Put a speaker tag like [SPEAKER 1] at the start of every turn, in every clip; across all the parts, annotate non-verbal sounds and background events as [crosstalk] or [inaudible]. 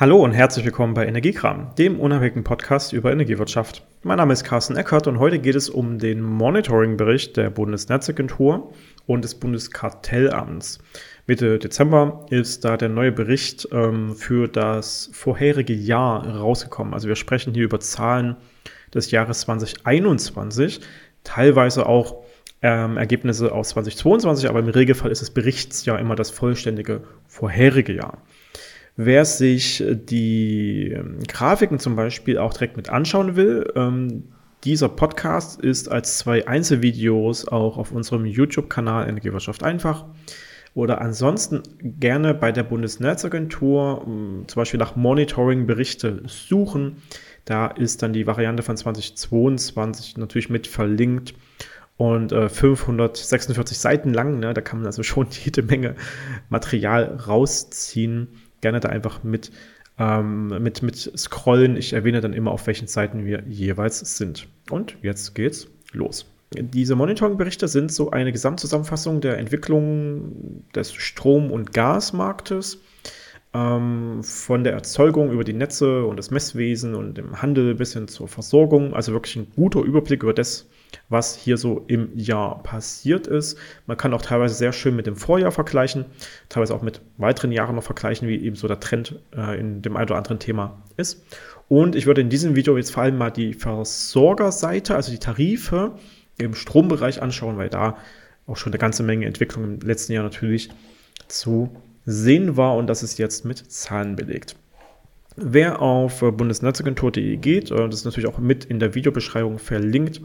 [SPEAKER 1] Hallo und herzlich willkommen bei Energiekram, dem unabhängigen Podcast über Energiewirtschaft. Mein Name ist Carsten Eckert und heute geht es um den Monitoring-Bericht der Bundesnetzagentur und des Bundeskartellamts. Mitte Dezember ist da der neue Bericht ähm, für das vorherige Jahr rausgekommen. Also wir sprechen hier über Zahlen des Jahres 2021, teilweise auch ähm, Ergebnisse aus 2022, aber im Regelfall ist das Berichtsjahr immer das vollständige vorherige Jahr. Wer sich die ähm, Grafiken zum Beispiel auch direkt mit anschauen will, ähm, dieser Podcast ist als zwei Einzelvideos auch auf unserem YouTube-Kanal Energiewirtschaft einfach. Oder ansonsten gerne bei der Bundesnetzagentur ähm, zum Beispiel nach Monitoring-Berichte suchen. Da ist dann die Variante von 2022 natürlich mit verlinkt und äh, 546 Seiten lang. Ne? Da kann man also schon [laughs] jede Menge Material rausziehen gerne da einfach mit, ähm, mit, mit scrollen. Ich erwähne dann immer, auf welchen Seiten wir jeweils sind. Und jetzt geht's los. Diese Monitoring-Berichte sind so eine Gesamtzusammenfassung der Entwicklung des Strom- und Gasmarktes ähm, von der Erzeugung über die Netze und das Messwesen und im Handel bis hin zur Versorgung. Also wirklich ein guter Überblick über das, was hier so im Jahr passiert ist. Man kann auch teilweise sehr schön mit dem Vorjahr vergleichen, teilweise auch mit weiteren Jahren noch vergleichen, wie eben so der Trend äh, in dem einen oder anderen Thema ist. Und ich würde in diesem Video jetzt vor allem mal die Versorgerseite, also die Tarife im Strombereich anschauen, weil da auch schon eine ganze Menge Entwicklung im letzten Jahr natürlich zu sehen war und das ist jetzt mit Zahlen belegt. Wer auf bundesnetzagentur.de geht, äh, das ist natürlich auch mit in der Videobeschreibung verlinkt,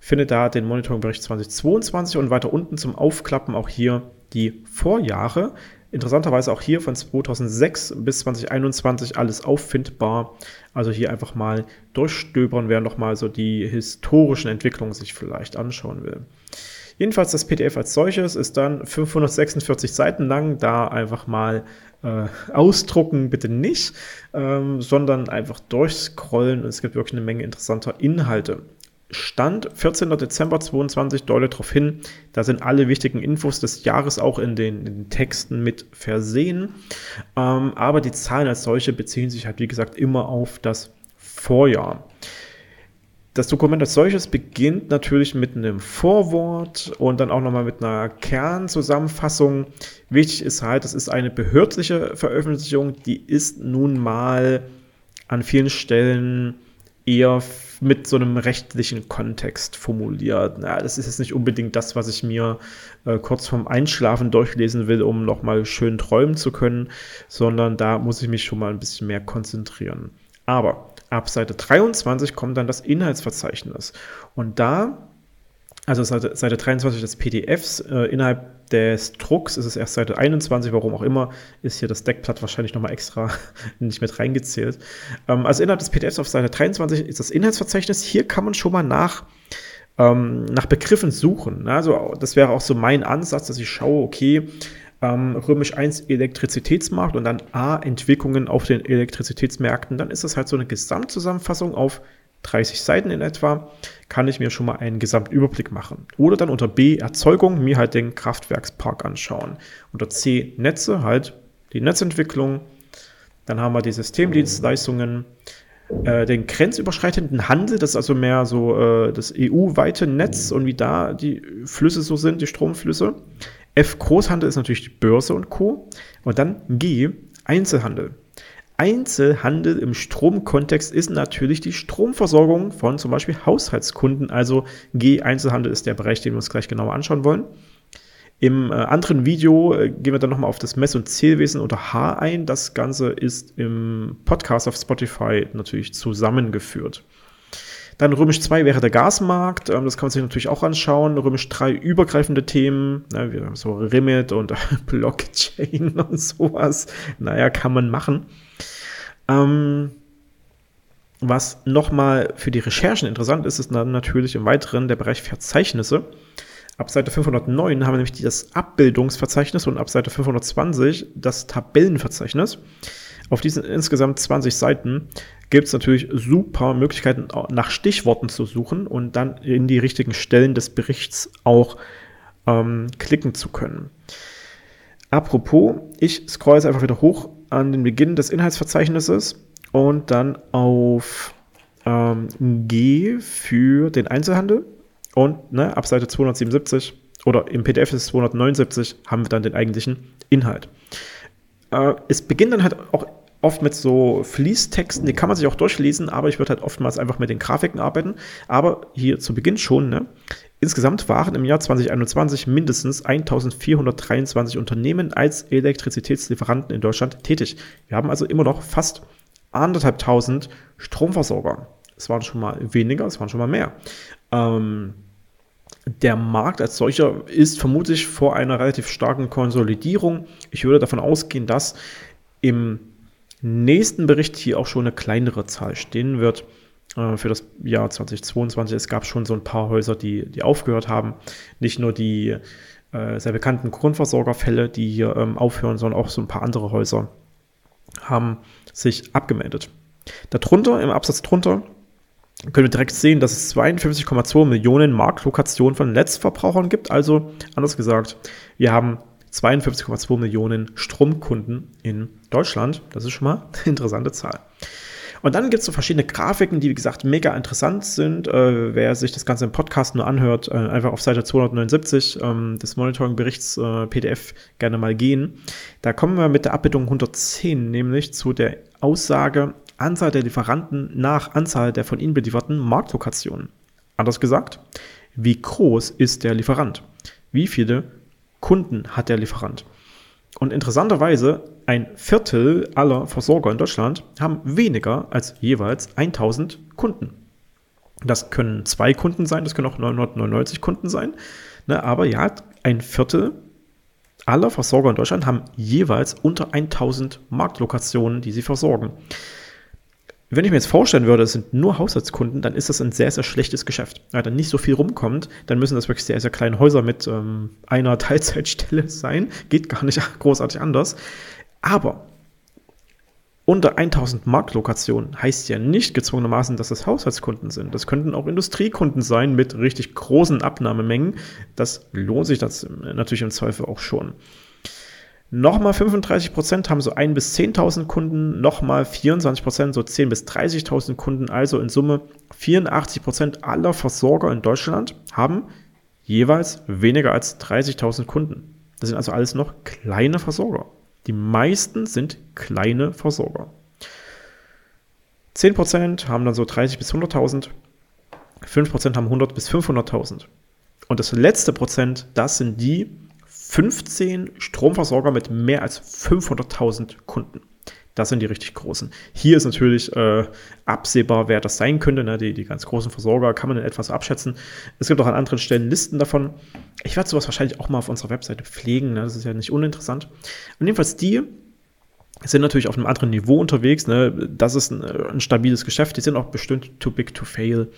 [SPEAKER 1] findet da den Monitoringbericht 2022 und weiter unten zum Aufklappen auch hier die Vorjahre. Interessanterweise auch hier von 2006 bis 2021 alles auffindbar. Also hier einfach mal durchstöbern, wer nochmal so die historischen Entwicklungen sich vielleicht anschauen will. Jedenfalls das PDF als solches ist dann 546 Seiten lang, da einfach mal äh, ausdrucken bitte nicht, ähm, sondern einfach durchscrollen und es gibt wirklich eine Menge interessanter Inhalte. Stand 14. Dezember 2022 deutet darauf hin, da sind alle wichtigen Infos des Jahres auch in den, in den Texten mit versehen. Ähm, aber die Zahlen als solche beziehen sich halt, wie gesagt, immer auf das Vorjahr. Das Dokument als solches beginnt natürlich mit einem Vorwort und dann auch nochmal mit einer Kernzusammenfassung. Wichtig ist halt, das ist eine behördliche Veröffentlichung, die ist nun mal an vielen Stellen eher mit so einem rechtlichen Kontext formuliert. Na, das ist jetzt nicht unbedingt das, was ich mir äh, kurz vorm Einschlafen durchlesen will, um nochmal schön träumen zu können, sondern da muss ich mich schon mal ein bisschen mehr konzentrieren. Aber ab Seite 23 kommt dann das Inhaltsverzeichnis. Und da, also Seite, Seite 23 des PDFs, äh, innerhalb des Drucks ist es erst Seite 21, warum auch immer, ist hier das Deckblatt wahrscheinlich nochmal extra [laughs] nicht mit reingezählt. Ähm, also innerhalb des PDFs auf Seite 23 ist das Inhaltsverzeichnis. Hier kann man schon mal nach, ähm, nach Begriffen suchen. Also das wäre auch so mein Ansatz, dass ich schaue, okay, ähm, Römisch 1 Elektrizitätsmarkt und dann A Entwicklungen auf den Elektrizitätsmärkten, dann ist das halt so eine Gesamtzusammenfassung auf 30 Seiten in etwa, kann ich mir schon mal einen Gesamtüberblick machen. Oder dann unter B Erzeugung mir halt den Kraftwerkspark anschauen. Unter C Netze halt die Netzentwicklung. Dann haben wir die Systemdienstleistungen, äh, den grenzüberschreitenden Handel, das ist also mehr so äh, das EU-weite Netz und wie da die Flüsse so sind, die Stromflüsse. F Großhandel ist natürlich die Börse und Co. Und dann G Einzelhandel. Einzelhandel im Stromkontext ist natürlich die Stromversorgung von zum Beispiel Haushaltskunden. Also G Einzelhandel ist der Bereich, den wir uns gleich genauer anschauen wollen. Im äh, anderen Video äh, gehen wir dann nochmal auf das Mess- und Zählwesen unter H ein. Das Ganze ist im Podcast auf Spotify natürlich zusammengeführt. Dann Römisch 2 wäre der Gasmarkt. Ähm, das kann man sich natürlich auch anschauen. Römisch 3 übergreifende Themen, ne, wie so Remit und [laughs] Blockchain [laughs] und sowas. Naja, kann man machen. Ähm, was nochmal für die Recherchen interessant ist, ist dann natürlich im Weiteren der Bereich Verzeichnisse. Ab Seite 509 haben wir nämlich das Abbildungsverzeichnis und ab Seite 520 das Tabellenverzeichnis. Auf diesen insgesamt 20 Seiten gibt es natürlich super Möglichkeiten, nach Stichworten zu suchen und dann in die richtigen Stellen des Berichts auch ähm, klicken zu können. Apropos, ich scroll jetzt einfach wieder hoch an den Beginn des Inhaltsverzeichnisses und dann auf ähm, G für den Einzelhandel und ne, ab Seite 277 oder im PDF ist es 279 haben wir dann den eigentlichen Inhalt. Äh, es beginnt dann halt auch oft mit so Fließtexten, die kann man sich auch durchlesen, aber ich würde halt oftmals einfach mit den Grafiken arbeiten. Aber hier zu Beginn schon, ne? Insgesamt waren im Jahr 2021 mindestens 1423 Unternehmen als Elektrizitätslieferanten in Deutschland tätig. Wir haben also immer noch fast anderthalbtausend Stromversorger. Es waren schon mal weniger, es waren schon mal mehr. Ähm, der Markt als solcher ist vermutlich vor einer relativ starken Konsolidierung. Ich würde davon ausgehen, dass im nächsten Bericht hier auch schon eine kleinere Zahl stehen wird äh, für das Jahr 2022. Es gab schon so ein paar Häuser, die, die aufgehört haben. Nicht nur die äh, sehr bekannten Grundversorgerfälle, die hier ähm, aufhören, sondern auch so ein paar andere Häuser haben sich abgemeldet. Darunter, im Absatz drunter, können wir direkt sehen, dass es 52,2 Millionen Marktlokationen von Netzverbrauchern gibt. Also, anders gesagt, wir haben 52,2 Millionen Stromkunden in Deutschland. Das ist schon mal [laughs] eine interessante Zahl. Und dann gibt es so verschiedene Grafiken, die, wie gesagt, mega interessant sind. Äh, wer sich das Ganze im Podcast nur anhört, äh, einfach auf Seite 279 ähm, des Monitoring-Berichts äh, PDF gerne mal gehen. Da kommen wir mit der Abbildung 110 nämlich zu der Aussage Anzahl der Lieferanten nach Anzahl der von ihnen belieferten Marktlokationen. Anders gesagt, wie groß ist der Lieferant? Wie viele Kunden hat der Lieferant? Und interessanterweise, ein Viertel aller Versorger in Deutschland haben weniger als jeweils 1000 Kunden. Das können zwei Kunden sein, das können auch 999 Kunden sein. Ne, aber ja, ein Viertel aller Versorger in Deutschland haben jeweils unter 1000 Marktlokationen, die sie versorgen. Wenn ich mir jetzt vorstellen würde, es sind nur Haushaltskunden, dann ist das ein sehr, sehr schlechtes Geschäft. Weil dann nicht so viel rumkommt, dann müssen das wirklich sehr, sehr kleine Häuser mit ähm, einer [laughs] Teilzeitstelle sein. Geht gar nicht [laughs] großartig anders. Aber unter 1000 Marktlokationen heißt ja nicht gezwungenermaßen, dass es Haushaltskunden sind. Das könnten auch Industriekunden sein mit richtig großen Abnahmemengen. Das lohnt sich das natürlich im Zweifel auch schon. Nochmal 35 Prozent haben so 1 bis 10.000 Kunden, nochmal 24 Prozent so 10 bis 30.000 Kunden. Also in Summe 84 Prozent aller Versorger in Deutschland haben jeweils weniger als 30.000 Kunden. Das sind also alles noch kleine Versorger. Die meisten sind kleine Versorger. 10 Prozent haben dann so 30 bis 100.000, 5 Prozent haben 100 bis 500.000. Und das letzte Prozent, das sind die, 15 Stromversorger mit mehr als 500.000 Kunden. Das sind die richtig großen. Hier ist natürlich äh, absehbar, wer das sein könnte. Ne? Die, die ganz großen Versorger kann man in etwas abschätzen. Es gibt auch an anderen Stellen Listen davon. Ich werde sowas wahrscheinlich auch mal auf unserer Webseite pflegen. Ne? Das ist ja nicht uninteressant. Und jedenfalls die sind natürlich auf einem anderen Niveau unterwegs. Ne? Das ist ein, ein, stabiles Geschäft. Die sind auch bestimmt too big to fail.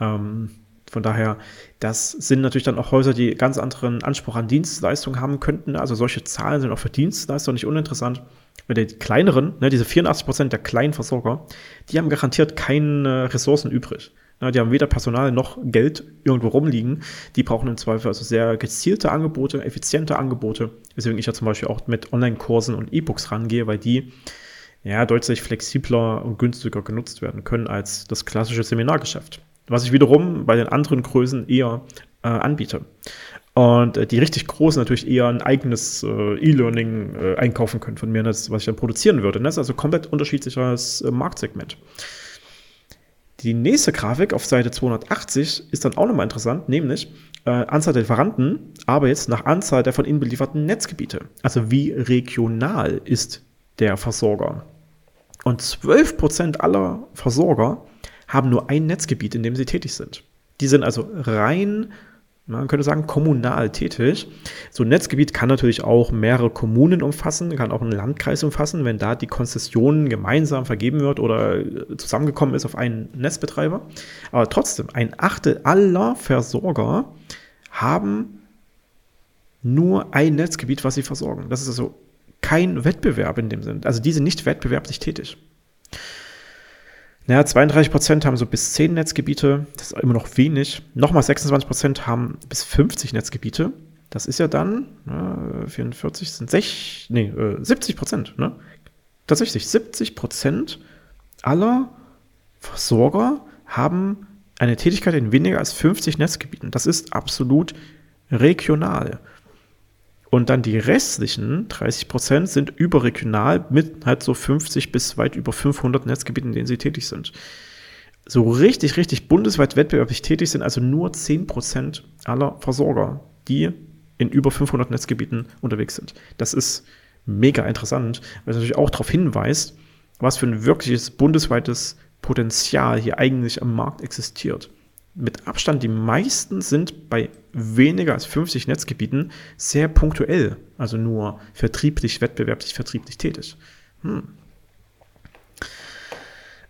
[SPEAKER 1] Ähm, von daher, das sind natürlich dann auch Häuser, die ganz anderen Anspruch an Dienstleistungen haben könnten. Also solche Zahlen sind auch für Dienstleister nicht uninteressant. Weil die kleineren, ne, diese 84 Prozent der kleinen Versorger, die haben garantiert keine Ressourcen übrig. Ja, die haben weder Personal noch Geld irgendwo rumliegen. Die brauchen im Zweifel also sehr gezielte Angebote, effiziente Angebote. Deswegen ich ja zum Beispiel auch mit Online-Kursen und E-Books rangehe, weil die ja deutlich flexibler und günstiger genutzt werden können als das klassische Seminargeschäft was ich wiederum bei den anderen Größen eher äh, anbiete. Und äh, die richtig großen natürlich eher ein eigenes äh, E-Learning äh, einkaufen können von mir, das, was ich dann produzieren würde. Das ist also komplett unterschiedliches äh, Marktsegment. Die nächste Grafik auf Seite 280 ist dann auch nochmal interessant, nämlich äh, Anzahl der Lieferanten, aber jetzt nach Anzahl der von ihnen belieferten Netzgebiete. Also wie regional ist der Versorger? Und 12% aller Versorger haben nur ein Netzgebiet, in dem sie tätig sind. Die sind also rein, man könnte sagen, kommunal tätig. So ein Netzgebiet kann natürlich auch mehrere Kommunen umfassen, kann auch einen Landkreis umfassen, wenn da die Konzession gemeinsam vergeben wird oder zusammengekommen ist auf einen Netzbetreiber. Aber trotzdem, ein Achtel aller Versorger haben nur ein Netzgebiet, was sie versorgen. Das ist also kein Wettbewerb in dem Sinn. Also die sind nicht wettbewerblich tätig. Naja, 32 Prozent haben so bis 10 Netzgebiete. Das ist immer noch wenig. Nochmal 26 Prozent haben bis 50 Netzgebiete. Das ist ja dann, äh, 44 sind 6, nee, äh, 70 Prozent, ne? Tatsächlich, 70 Prozent aller Versorger haben eine Tätigkeit in weniger als 50 Netzgebieten. Das ist absolut regional. Und dann die restlichen 30 Prozent sind überregional mit halt so 50 bis weit über 500 Netzgebieten, in denen sie tätig sind. So richtig, richtig bundesweit wettbewerblich tätig sind also nur 10 Prozent aller Versorger, die in über 500 Netzgebieten unterwegs sind. Das ist mega interessant, weil es natürlich auch darauf hinweist, was für ein wirkliches bundesweites Potenzial hier eigentlich am Markt existiert. Mit Abstand die meisten sind bei weniger als 50 Netzgebieten sehr punktuell, also nur vertrieblich, wettbewerblich, vertrieblich tätig. Hm.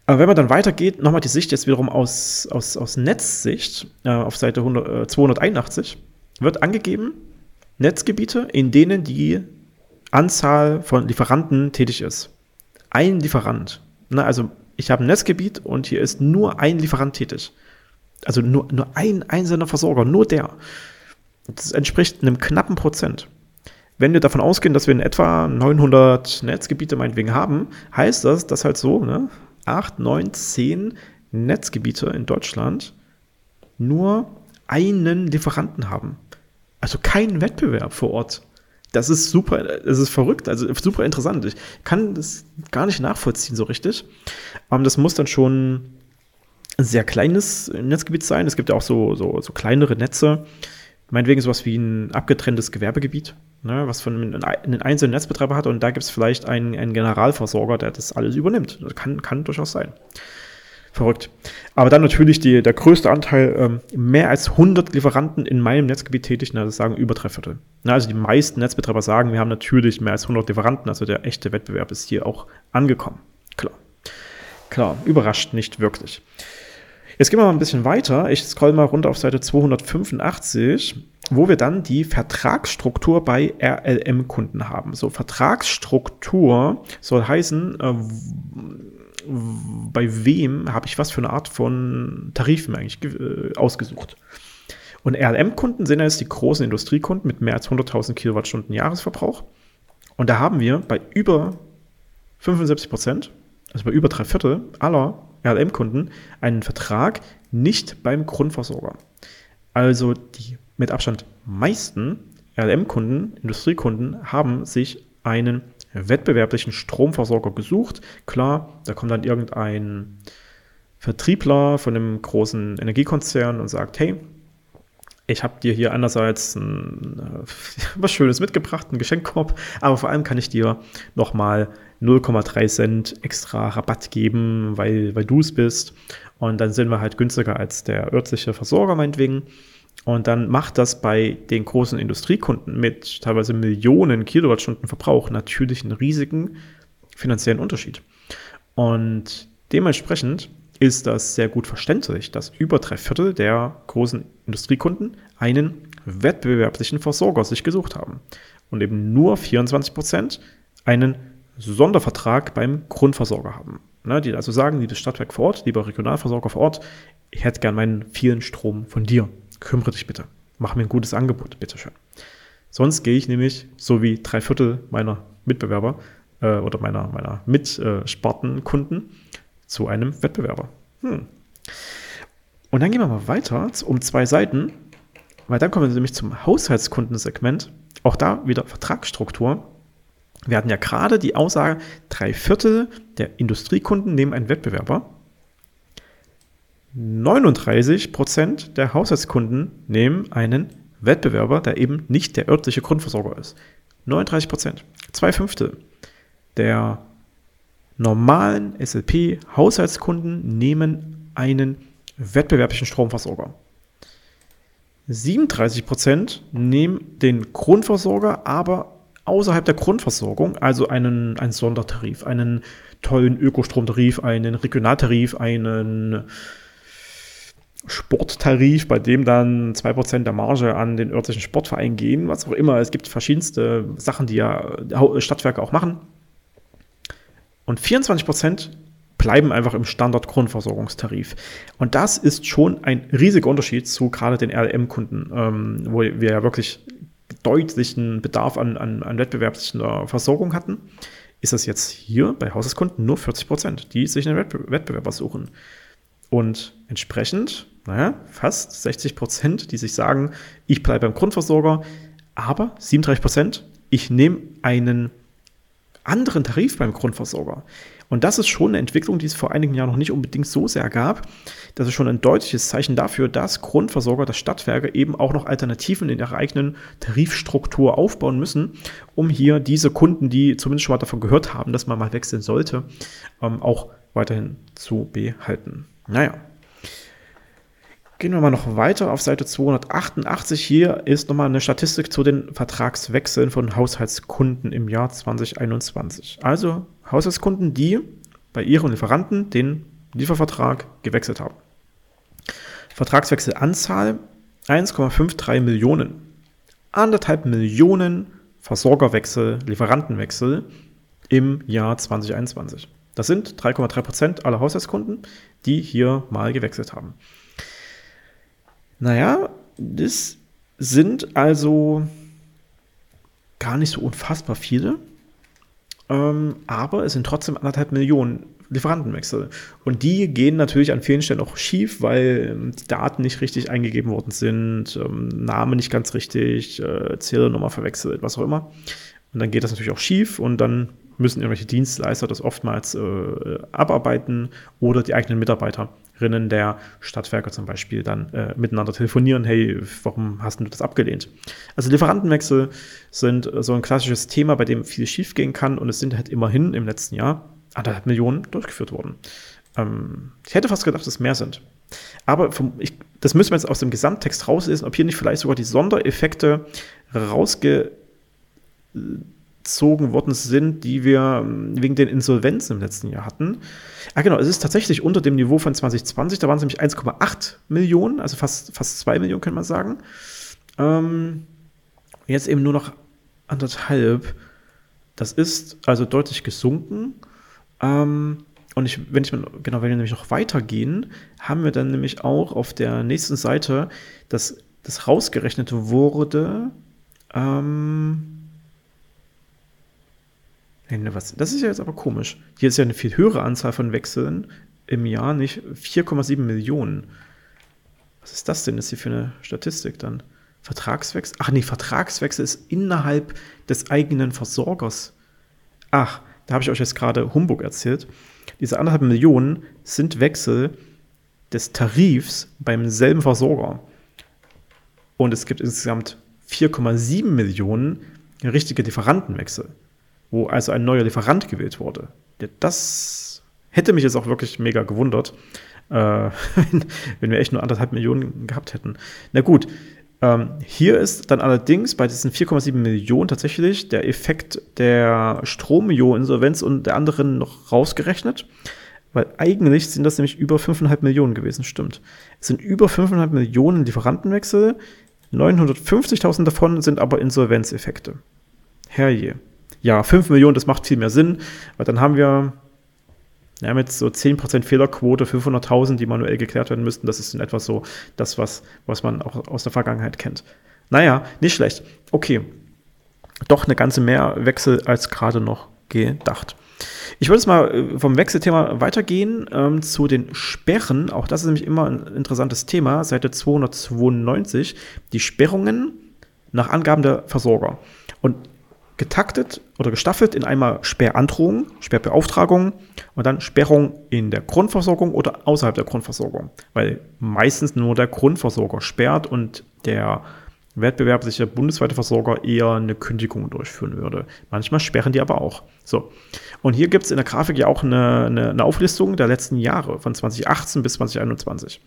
[SPEAKER 1] Aber wenn man dann weitergeht, nochmal die Sicht jetzt wiederum aus, aus, aus Netzsicht, äh, auf Seite 100, äh, 281, wird angegeben, Netzgebiete, in denen die Anzahl von Lieferanten tätig ist. Ein Lieferant. Na, also ich habe ein Netzgebiet und hier ist nur ein Lieferant tätig. Also nur, nur ein einzelner Versorger, nur der. Das entspricht einem knappen Prozent. Wenn wir davon ausgehen, dass wir in etwa 900 Netzgebiete meinetwegen haben, heißt das, dass halt so ne, 8, 9, 10 Netzgebiete in Deutschland nur einen Lieferanten haben. Also keinen Wettbewerb vor Ort. Das ist super, das ist verrückt, also super interessant. Ich kann das gar nicht nachvollziehen so richtig. Aber das muss dann schon sehr kleines Netzgebiet sein. Es gibt ja auch so, so, so kleinere Netze, meinetwegen sowas wie ein abgetrenntes Gewerbegebiet, ne, was von einem einzelnen Netzbetreiber hat und da gibt es vielleicht einen, einen Generalversorger, der das alles übernimmt. Das kann, kann durchaus sein. Verrückt. Aber dann natürlich die, der größte Anteil, ähm, mehr als 100 Lieferanten in meinem Netzgebiet tätig, na, das sagen über drei Viertel. Na, also die meisten Netzbetreiber sagen, wir haben natürlich mehr als 100 Lieferanten, also der echte Wettbewerb ist hier auch angekommen. Klar. Klar, überrascht nicht wirklich. Jetzt gehen wir mal ein bisschen weiter. Ich scroll mal runter auf Seite 285, wo wir dann die Vertragsstruktur bei RLM-Kunden haben. So, Vertragsstruktur soll heißen, äh, bei wem habe ich was für eine Art von Tarifen eigentlich äh, ausgesucht. Und RLM-Kunden sind jetzt die großen Industriekunden mit mehr als 100.000 Kilowattstunden Jahresverbrauch. Und da haben wir bei über 75 Prozent, also bei über drei Viertel aller RLM-Kunden, einen Vertrag nicht beim Grundversorger. Also die mit Abstand meisten RLM-Kunden, Industriekunden, haben sich einen wettbewerblichen Stromversorger gesucht. Klar, da kommt dann irgendein Vertriebler von einem großen Energiekonzern und sagt, hey, ich habe dir hier einerseits ein, äh, [laughs] was Schönes mitgebracht, einen Geschenkkorb, aber vor allem kann ich dir nochmal 0,3 Cent extra Rabatt geben, weil, weil du es bist. Und dann sind wir halt günstiger als der örtliche Versorger meinetwegen. Und dann macht das bei den großen Industriekunden mit teilweise Millionen Kilowattstunden Verbrauch natürlich einen riesigen finanziellen Unterschied. Und dementsprechend ist das sehr gut verständlich, dass über drei Viertel der großen Industriekunden einen wettbewerblichen Versorger sich gesucht haben und eben nur 24 Prozent einen Sondervertrag beim Grundversorger haben. Ne, die also sagen, liebes Stadtwerk vor Ort, lieber Regionalversorger vor Ort, ich hätte gern meinen vielen Strom von dir kümmere dich bitte. Mach mir ein gutes Angebot, bitteschön. Sonst gehe ich nämlich, so wie drei Viertel meiner Mitbewerber äh, oder meiner, meiner Mitspartenkunden, zu einem Wettbewerber. Hm. Und dann gehen wir mal weiter um zwei Seiten, weil dann kommen wir nämlich zum Haushaltskundensegment. Auch da wieder Vertragsstruktur. Wir hatten ja gerade die Aussage, drei Viertel der Industriekunden nehmen einen Wettbewerber. 39 Prozent der Haushaltskunden nehmen einen Wettbewerber, der eben nicht der örtliche Grundversorger ist. 39 Prozent. Zwei Fünftel der normalen SLP-Haushaltskunden nehmen einen wettbewerblichen Stromversorger. 37 Prozent nehmen den Grundversorger, aber außerhalb der Grundversorgung, also einen, einen Sondertarif, einen tollen Ökostromtarif, einen Regionaltarif, einen Sporttarif, bei dem dann 2% der Marge an den örtlichen Sportverein gehen, was auch immer. Es gibt verschiedenste Sachen, die ja Stadtwerke auch machen. Und 24% bleiben einfach im Standard-Grundversorgungstarif. Und das ist schon ein riesiger Unterschied zu gerade den RLM-Kunden, ähm, wo wir ja wirklich deutlichen Bedarf an, an, an wettbewerbslicher Versorgung hatten. ist das jetzt hier bei Haushaltskunden nur 40 Prozent, die sich einen Wettbewerber suchen. Und entsprechend, naja, fast 60 Prozent, die sich sagen, ich bleibe beim Grundversorger, aber 37 Prozent, ich nehme einen anderen Tarif beim Grundversorger. Und das ist schon eine Entwicklung, die es vor einigen Jahren noch nicht unbedingt so sehr gab. Das ist schon ein deutliches Zeichen dafür, dass Grundversorger, dass Stadtwerke eben auch noch Alternativen in ihrer eigenen Tarifstruktur aufbauen müssen, um hier diese Kunden, die zumindest schon mal davon gehört haben, dass man mal wechseln sollte, ähm, auch weiterhin zu behalten. Naja. Gehen wir mal noch weiter auf Seite 288. Hier ist nochmal eine Statistik zu den Vertragswechseln von Haushaltskunden im Jahr 2021. Also Haushaltskunden, die bei ihren Lieferanten den Liefervertrag gewechselt haben. Vertragswechselanzahl 1,53 Millionen. Anderthalb Millionen Versorgerwechsel, Lieferantenwechsel im Jahr 2021. Das sind 3,3 Prozent aller Haushaltskunden, die hier mal gewechselt haben. Naja, das sind also gar nicht so unfassbar viele, ähm, aber es sind trotzdem anderthalb Millionen Lieferantenwechsel. Und die gehen natürlich an vielen Stellen auch schief, weil ähm, die Daten nicht richtig eingegeben worden sind, ähm, Name nicht ganz richtig, äh, Zählernummer verwechselt, was auch immer. Und dann geht das natürlich auch schief und dann müssen irgendwelche Dienstleister das oftmals äh, abarbeiten oder die eigenen Mitarbeiterinnen der Stadtwerke zum Beispiel dann äh, miteinander telefonieren, hey, warum hast du das abgelehnt? Also Lieferantenwechsel sind so ein klassisches Thema, bei dem viel schiefgehen kann und es sind halt immerhin im letzten Jahr anderthalb Millionen durchgeführt worden. Ähm, ich hätte fast gedacht, dass es mehr sind. Aber vom, ich, das müssen wir jetzt aus dem Gesamttext rauslesen, ob hier nicht vielleicht sogar die Sondereffekte rausge gezogen worden sind, die wir ähm, wegen den Insolvenzen im letzten Jahr hatten. Ah, genau, es ist tatsächlich unter dem Niveau von 2020, da waren es nämlich 1,8 Millionen, also fast, fast 2 Millionen, kann man sagen. Ähm, jetzt eben nur noch anderthalb. Das ist also deutlich gesunken. Ähm, und ich, wenn ich genau, wenn wir nämlich noch weitergehen, haben wir dann nämlich auch auf der nächsten Seite, dass das rausgerechnet wurde. Ähm, was? Das ist ja jetzt aber komisch. Hier ist ja eine viel höhere Anzahl von Wechseln im Jahr, nicht 4,7 Millionen. Was ist das denn jetzt hier für eine Statistik dann? Vertragswechsel? Ach nee, Vertragswechsel ist innerhalb des eigenen Versorgers. Ach, da habe ich euch jetzt gerade Humbug erzählt. Diese anderthalb Millionen sind Wechsel des Tarifs beim selben Versorger. Und es gibt insgesamt 4,7 Millionen richtige Lieferantenwechsel wo also ein neuer Lieferant gewählt wurde. Das hätte mich jetzt auch wirklich mega gewundert, äh, [laughs] wenn, wir echt nur anderthalb Millionen gehabt hätten. Na gut, ähm, hier ist dann allerdings bei diesen 4,7 Millionen tatsächlich der Effekt der Stromio-Insolvenz und der anderen noch rausgerechnet. Weil eigentlich sind das nämlich über 5,5 Millionen gewesen, stimmt. Es sind über 5,5 Millionen Lieferantenwechsel, 950.000 davon sind aber Insolvenzeffekte. Herrje ja, 5 Millionen, das macht viel mehr Sinn, weil dann haben wir ja, mit so 10% Fehlerquote 500.000, die manuell geklärt werden müssten. Das ist in etwa so das, was, was man auch aus der Vergangenheit kennt. Naja, nicht schlecht. Okay, doch eine ganze mehr Wechsel als gerade noch gedacht. Ich würde jetzt mal äh, vom Wechselthema weitergehen ähm, zu den Sperren. Auch das ist nämlich immer ein interessantes Thema. Seite 292. Die Sperrungen nach Angaben der Versorger. Und getaktet oder gestaffelt in einmal Sperrandrohung, Sperrbeauftragung und dann Sperrung in der Grundversorgung oder außerhalb der Grundversorgung, weil meistens nur der Grundversorger sperrt und der wettbewerbliche bundesweite Versorger eher eine Kündigung durchführen würde. Manchmal sperren die aber auch. So. Und hier gibt es in der Grafik ja auch eine, eine, eine Auflistung der letzten Jahre von 2018 bis 2021.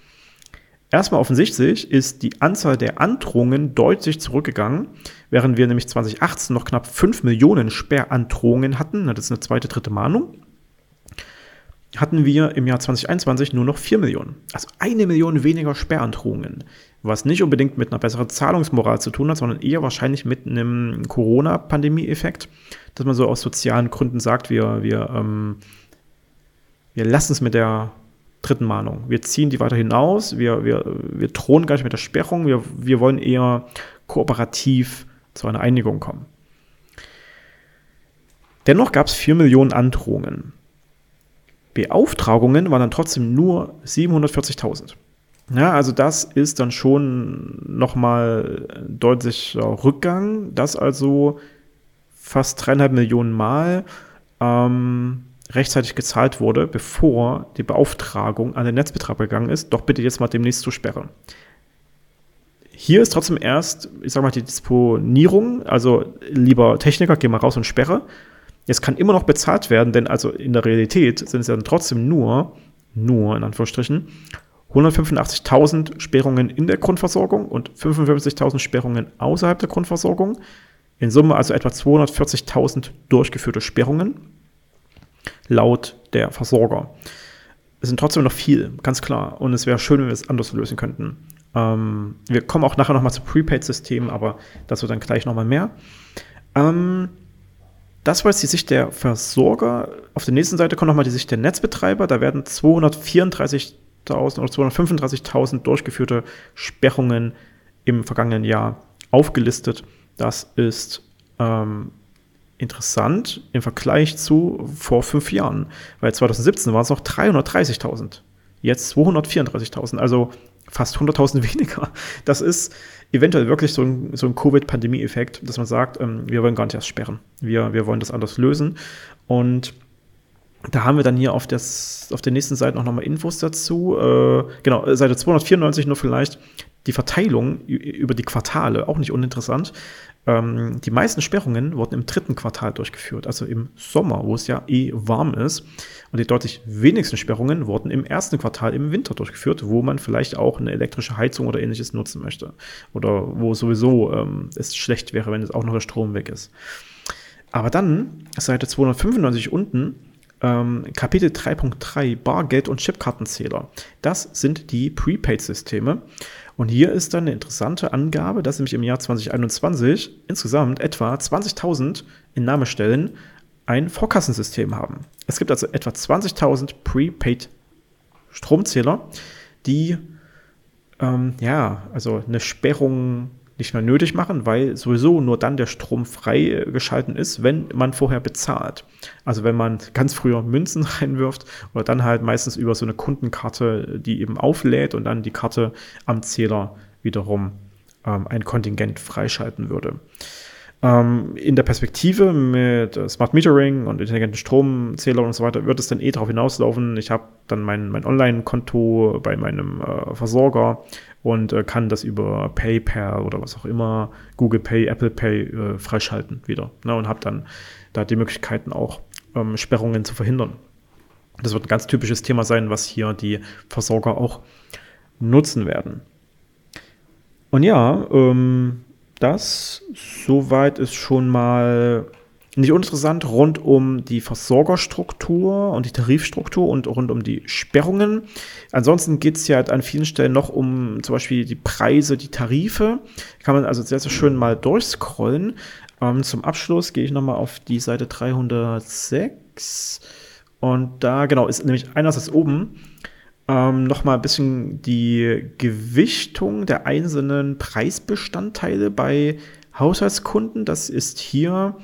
[SPEAKER 1] Erstmal offensichtlich ist die Anzahl der Androhungen deutlich zurückgegangen, während wir nämlich 2018 noch knapp 5 Millionen Sperrandrohungen hatten, das ist eine zweite, dritte Mahnung, hatten wir im Jahr 2021 nur noch 4 Millionen. Also eine Million weniger Sperrandrohungen, was nicht unbedingt mit einer besseren Zahlungsmoral zu tun hat, sondern eher wahrscheinlich mit einem Corona-Pandemie-Effekt, dass man so aus sozialen Gründen sagt, wir, wir, ähm, wir lassen es mit der dritten Mahnung. Wir ziehen die weiter hinaus, wir, wir, wir drohen gar nicht mit der Sperrung, wir, wir wollen eher kooperativ zu einer Einigung kommen. Dennoch gab es 4 Millionen Androhungen. Beauftragungen waren dann trotzdem nur 740.000. Ja, also das ist dann schon nochmal deutlicher Rückgang, dass also fast dreieinhalb Millionen Mal ähm, rechtzeitig gezahlt wurde, bevor die Beauftragung an den Netzbetreiber gegangen ist, doch bitte jetzt mal demnächst zu sperren. Hier ist trotzdem erst, ich sag mal, die Disponierung, also lieber Techniker, geh mal raus und sperre. Es kann immer noch bezahlt werden, denn also in der Realität sind es dann trotzdem nur, nur in Anführungsstrichen, 185.000 Sperrungen in der Grundversorgung und 55.000 Sperrungen außerhalb der Grundversorgung. In Summe also etwa 240.000 durchgeführte Sperrungen laut der Versorger. Es sind trotzdem noch viel, ganz klar. Und es wäre schön, wenn wir es anders lösen könnten. Ähm, wir kommen auch nachher nochmal zu Prepaid-Systemen, aber dazu dann gleich nochmal mehr. Ähm, das war jetzt die Sicht der Versorger. Auf der nächsten Seite kommt nochmal die Sicht der Netzbetreiber. Da werden 234.000 oder 235.000 durchgeführte Sperrungen im vergangenen Jahr aufgelistet. Das ist ähm, interessant im Vergleich zu vor fünf Jahren, weil 2017 waren es noch 330.000, jetzt 234.000, also fast 100.000 [laughs] weniger. Das ist eventuell wirklich so ein, so ein Covid-Pandemie-Effekt, dass man sagt, ähm, wir wollen gar nicht erst sperren, wir, wir wollen das anders lösen und da haben wir dann hier auf, das, auf der nächsten Seite noch mal Infos dazu. Äh, genau, Seite 294 nur vielleicht die Verteilung über die Quartale, auch nicht uninteressant. Ähm, die meisten Sperrungen wurden im dritten Quartal durchgeführt, also im Sommer, wo es ja eh warm ist. Und die deutlich wenigsten Sperrungen wurden im ersten Quartal im Winter durchgeführt, wo man vielleicht auch eine elektrische Heizung oder ähnliches nutzen möchte. Oder wo sowieso ähm, es schlecht wäre, wenn jetzt auch noch der Strom weg ist. Aber dann, Seite 295 unten, ähm, Kapitel 3.3 Bargeld- und Chipkartenzähler. Das sind die Prepaid-Systeme. Und hier ist dann eine interessante Angabe, dass nämlich im Jahr 2021 insgesamt etwa 20.000 Innahmestellen ein Vorkassensystem haben. Es gibt also etwa 20.000 Prepaid Stromzähler, die ähm, ja, also eine Sperrung nicht mehr nötig machen, weil sowieso nur dann der Strom freigeschalten ist, wenn man vorher bezahlt. Also wenn man ganz früher Münzen [laughs] reinwirft oder dann halt meistens über so eine Kundenkarte, die eben auflädt und dann die Karte am Zähler wiederum ähm, ein Kontingent freischalten würde. Ähm, in der Perspektive mit Smart Metering und intelligenten Stromzählern und so weiter wird es dann eh darauf hinauslaufen. Ich habe dann mein, mein Online-Konto bei meinem äh, Versorger und äh, kann das über PayPal oder was auch immer, Google Pay, Apple Pay äh, freischalten wieder. Ne, und habe dann da die Möglichkeiten auch ähm, Sperrungen zu verhindern. Das wird ein ganz typisches Thema sein, was hier die Versorger auch nutzen werden. Und ja, ähm, das soweit ist schon mal nicht uninteressant rund um die Versorgerstruktur und die Tarifstruktur und rund um die Sperrungen. Ansonsten geht es ja an vielen Stellen noch um zum Beispiel die Preise, die Tarife. Kann man also sehr, sehr schön mal durchscrollen. Ähm, zum Abschluss gehe ich nochmal auf die Seite 306. Und da, genau, ist nämlich einerseits oben ähm, nochmal ein bisschen die Gewichtung der einzelnen Preisbestandteile bei Haushaltskunden. Das ist hier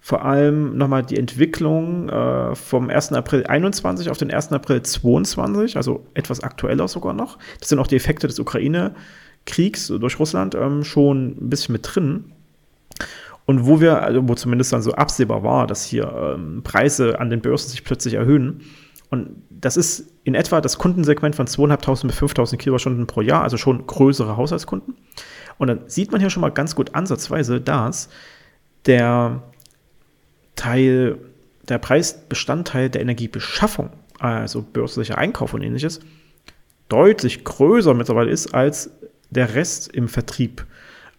[SPEAKER 1] vor allem nochmal die Entwicklung äh, vom 1. April 21 auf den 1. April 22, also etwas aktueller sogar noch. Das sind auch die Effekte des Ukraine-Kriegs durch Russland ähm, schon ein bisschen mit drin. Und wo wir, also wo zumindest dann so absehbar war, dass hier ähm, Preise an den Börsen sich plötzlich erhöhen. Und das ist in etwa das Kundensegment von 2.500 bis 5.000 Kilowattstunden pro Jahr, also schon größere Haushaltskunden. Und dann sieht man hier schon mal ganz gut ansatzweise, dass der Teil, der Preisbestandteil der Energiebeschaffung, also börslicher Einkauf und ähnliches, deutlich größer mittlerweile ist als der Rest im Vertrieb.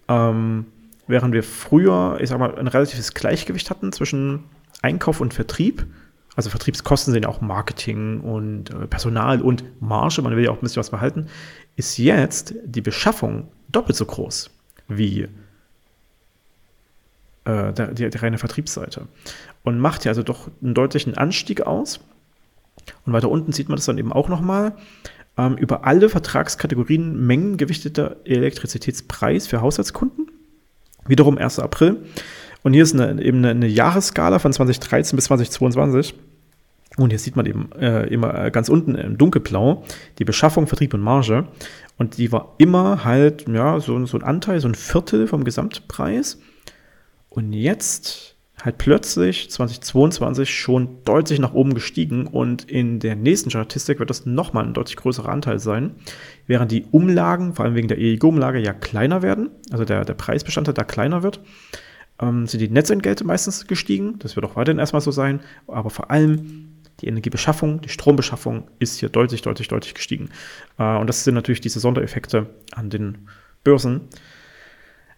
[SPEAKER 1] Ähm, während wir früher, ich sag mal, ein relatives Gleichgewicht hatten zwischen Einkauf und Vertrieb. Also Vertriebskosten sind ja auch Marketing und äh, Personal und Marge, man will ja auch ein bisschen was behalten, ist jetzt die Beschaffung doppelt so groß wie äh, die, die reine Vertriebsseite. Und macht ja also doch einen deutlichen Anstieg aus. Und weiter unten sieht man das dann eben auch nochmal. Ähm, über alle Vertragskategorien mengengewichteter Elektrizitätspreis für Haushaltskunden. Wiederum 1. April. Und hier ist eine, eben eine, eine Jahresskala von 2013 bis 2022. Und hier sieht man eben äh, immer ganz unten im Dunkelblau die Beschaffung, Vertrieb und Marge. Und die war immer halt, ja, so, so ein Anteil, so ein Viertel vom Gesamtpreis. Und jetzt halt plötzlich 2022 schon deutlich nach oben gestiegen und in der nächsten Statistik wird das nochmal ein deutlich größerer Anteil sein, während die Umlagen, vor allem wegen der EEG-Umlage, ja kleiner werden, also der, der Preisbestandteil da kleiner wird, ähm, sind die Netzentgelte meistens gestiegen, das wird auch weiterhin erstmal so sein, aber vor allem die Energiebeschaffung, die Strombeschaffung ist hier deutlich, deutlich, deutlich gestiegen. Äh, und das sind natürlich diese Sondereffekte an den Börsen,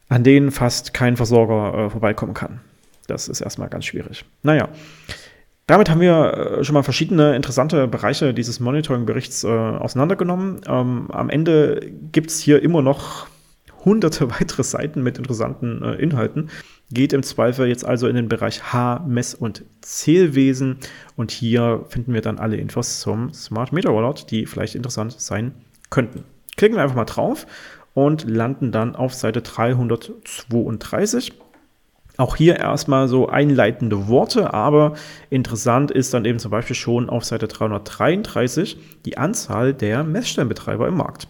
[SPEAKER 1] an denen fast kein Versorger äh, vorbeikommen kann. Das ist erstmal ganz schwierig. Naja, damit haben wir äh, schon mal verschiedene interessante Bereiche dieses Monitoring-Berichts äh, auseinandergenommen. Ähm, am Ende gibt es hier immer noch hunderte [laughs] weitere Seiten mit interessanten äh, Inhalten. Geht im Zweifel jetzt also in den Bereich H, Mess- und Zählwesen. Und hier finden wir dann alle Infos zum Smart Meter Rollout, die vielleicht interessant sein könnten. Klicken wir einfach mal drauf und landen dann auf Seite 332. Auch hier erstmal so einleitende Worte, aber interessant ist dann eben zum Beispiel schon auf Seite 333 die Anzahl der Messstellenbetreiber im Markt.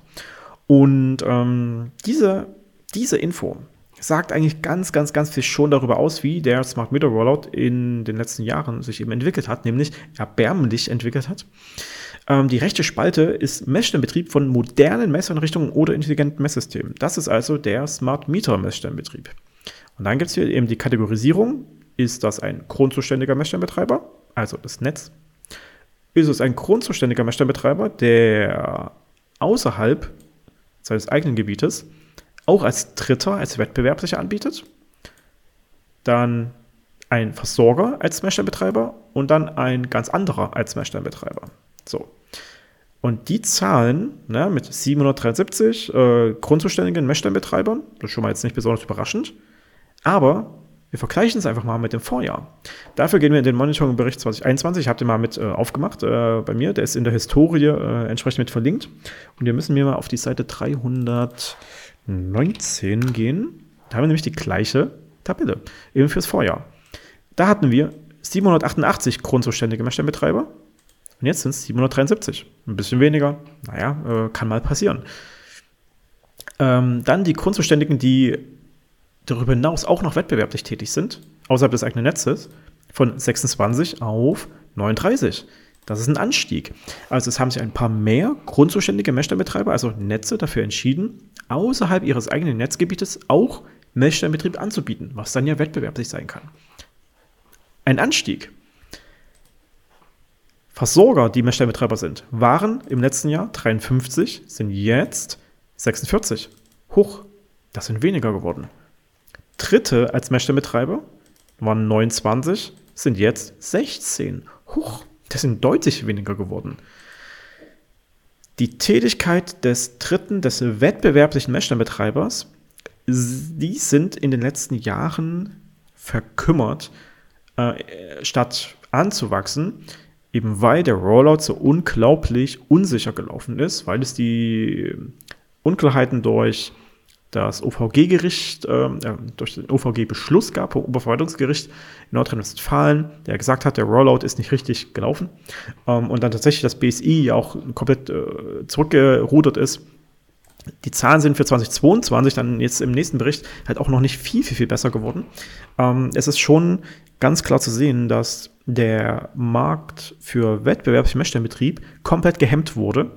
[SPEAKER 1] Und ähm, diese, diese Info sagt eigentlich ganz, ganz, ganz viel schon darüber aus, wie der Smart Meter Rollout in den letzten Jahren sich eben entwickelt hat, nämlich erbärmlich entwickelt hat. Ähm, die rechte Spalte ist Messstellenbetrieb von modernen Messeinrichtungen oder intelligenten Messsystemen. Das ist also der Smart Meter Messstellenbetrieb. Und dann gibt es hier eben die Kategorisierung. Ist das ein grundzuständiger Messstellenbetreiber, also das Netz? Ist es ein grundzuständiger Messstellenbetreiber, der außerhalb seines eigenen Gebietes auch als Dritter, als Wettbewerb sich anbietet? Dann ein Versorger als Messstellenbetreiber und dann ein ganz anderer als Messstellenbetreiber. So. Und die Zahlen ne, mit 773 äh, grundzuständigen Messstellenbetreibern, das ist schon mal jetzt nicht besonders überraschend, aber wir vergleichen es einfach mal mit dem Vorjahr. Dafür gehen wir in den Monitoring-Bericht 2021. Ich habe den mal mit äh, aufgemacht äh, bei mir. Der ist in der Historie äh, entsprechend mit verlinkt. Und wir müssen mir mal auf die Seite 319 gehen. Da haben wir nämlich die gleiche Tabelle, eben fürs Vorjahr. Da hatten wir 788 grundzuständige Messstellenbetreiber. Und jetzt sind es 773. Ein bisschen weniger. Naja, äh, kann mal passieren. Ähm, dann die Grundzuständigen, die darüber hinaus auch noch wettbewerblich tätig sind, außerhalb des eigenen Netzes, von 26 auf 39. Das ist ein Anstieg. Also es haben sich ein paar mehr grundzuständige Messstellenbetreiber, also Netze, dafür entschieden, außerhalb ihres eigenen Netzgebietes auch Messstellenbetrieb anzubieten, was dann ja wettbewerblich sein kann. Ein Anstieg. Versorger, die Messstellenbetreiber sind, waren im letzten Jahr 53, sind jetzt 46. Hoch. Das sind weniger geworden. Dritte als Messstellenbetreiber waren 29, sind jetzt 16. Huch, das sind deutlich weniger geworden. Die Tätigkeit des dritten, des wettbewerblichen Messstellenbetreibers, die sind in den letzten Jahren verkümmert, äh, statt anzuwachsen, eben weil der Rollout so unglaublich unsicher gelaufen ist, weil es die Unklarheiten durch das OVG-Gericht, äh, durch den OVG-Beschluss gab, Oberverwaltungsgericht in Nordrhein-Westfalen, der gesagt hat, der Rollout ist nicht richtig gelaufen ähm, und dann tatsächlich das BSI ja auch komplett äh, zurückgerudert ist. Die Zahlen sind für 2022 dann jetzt im nächsten Bericht halt auch noch nicht viel, viel, viel besser geworden. Ähm, es ist schon ganz klar zu sehen, dass der Markt für Wettbewerbsmessstellenbetrieb komplett gehemmt wurde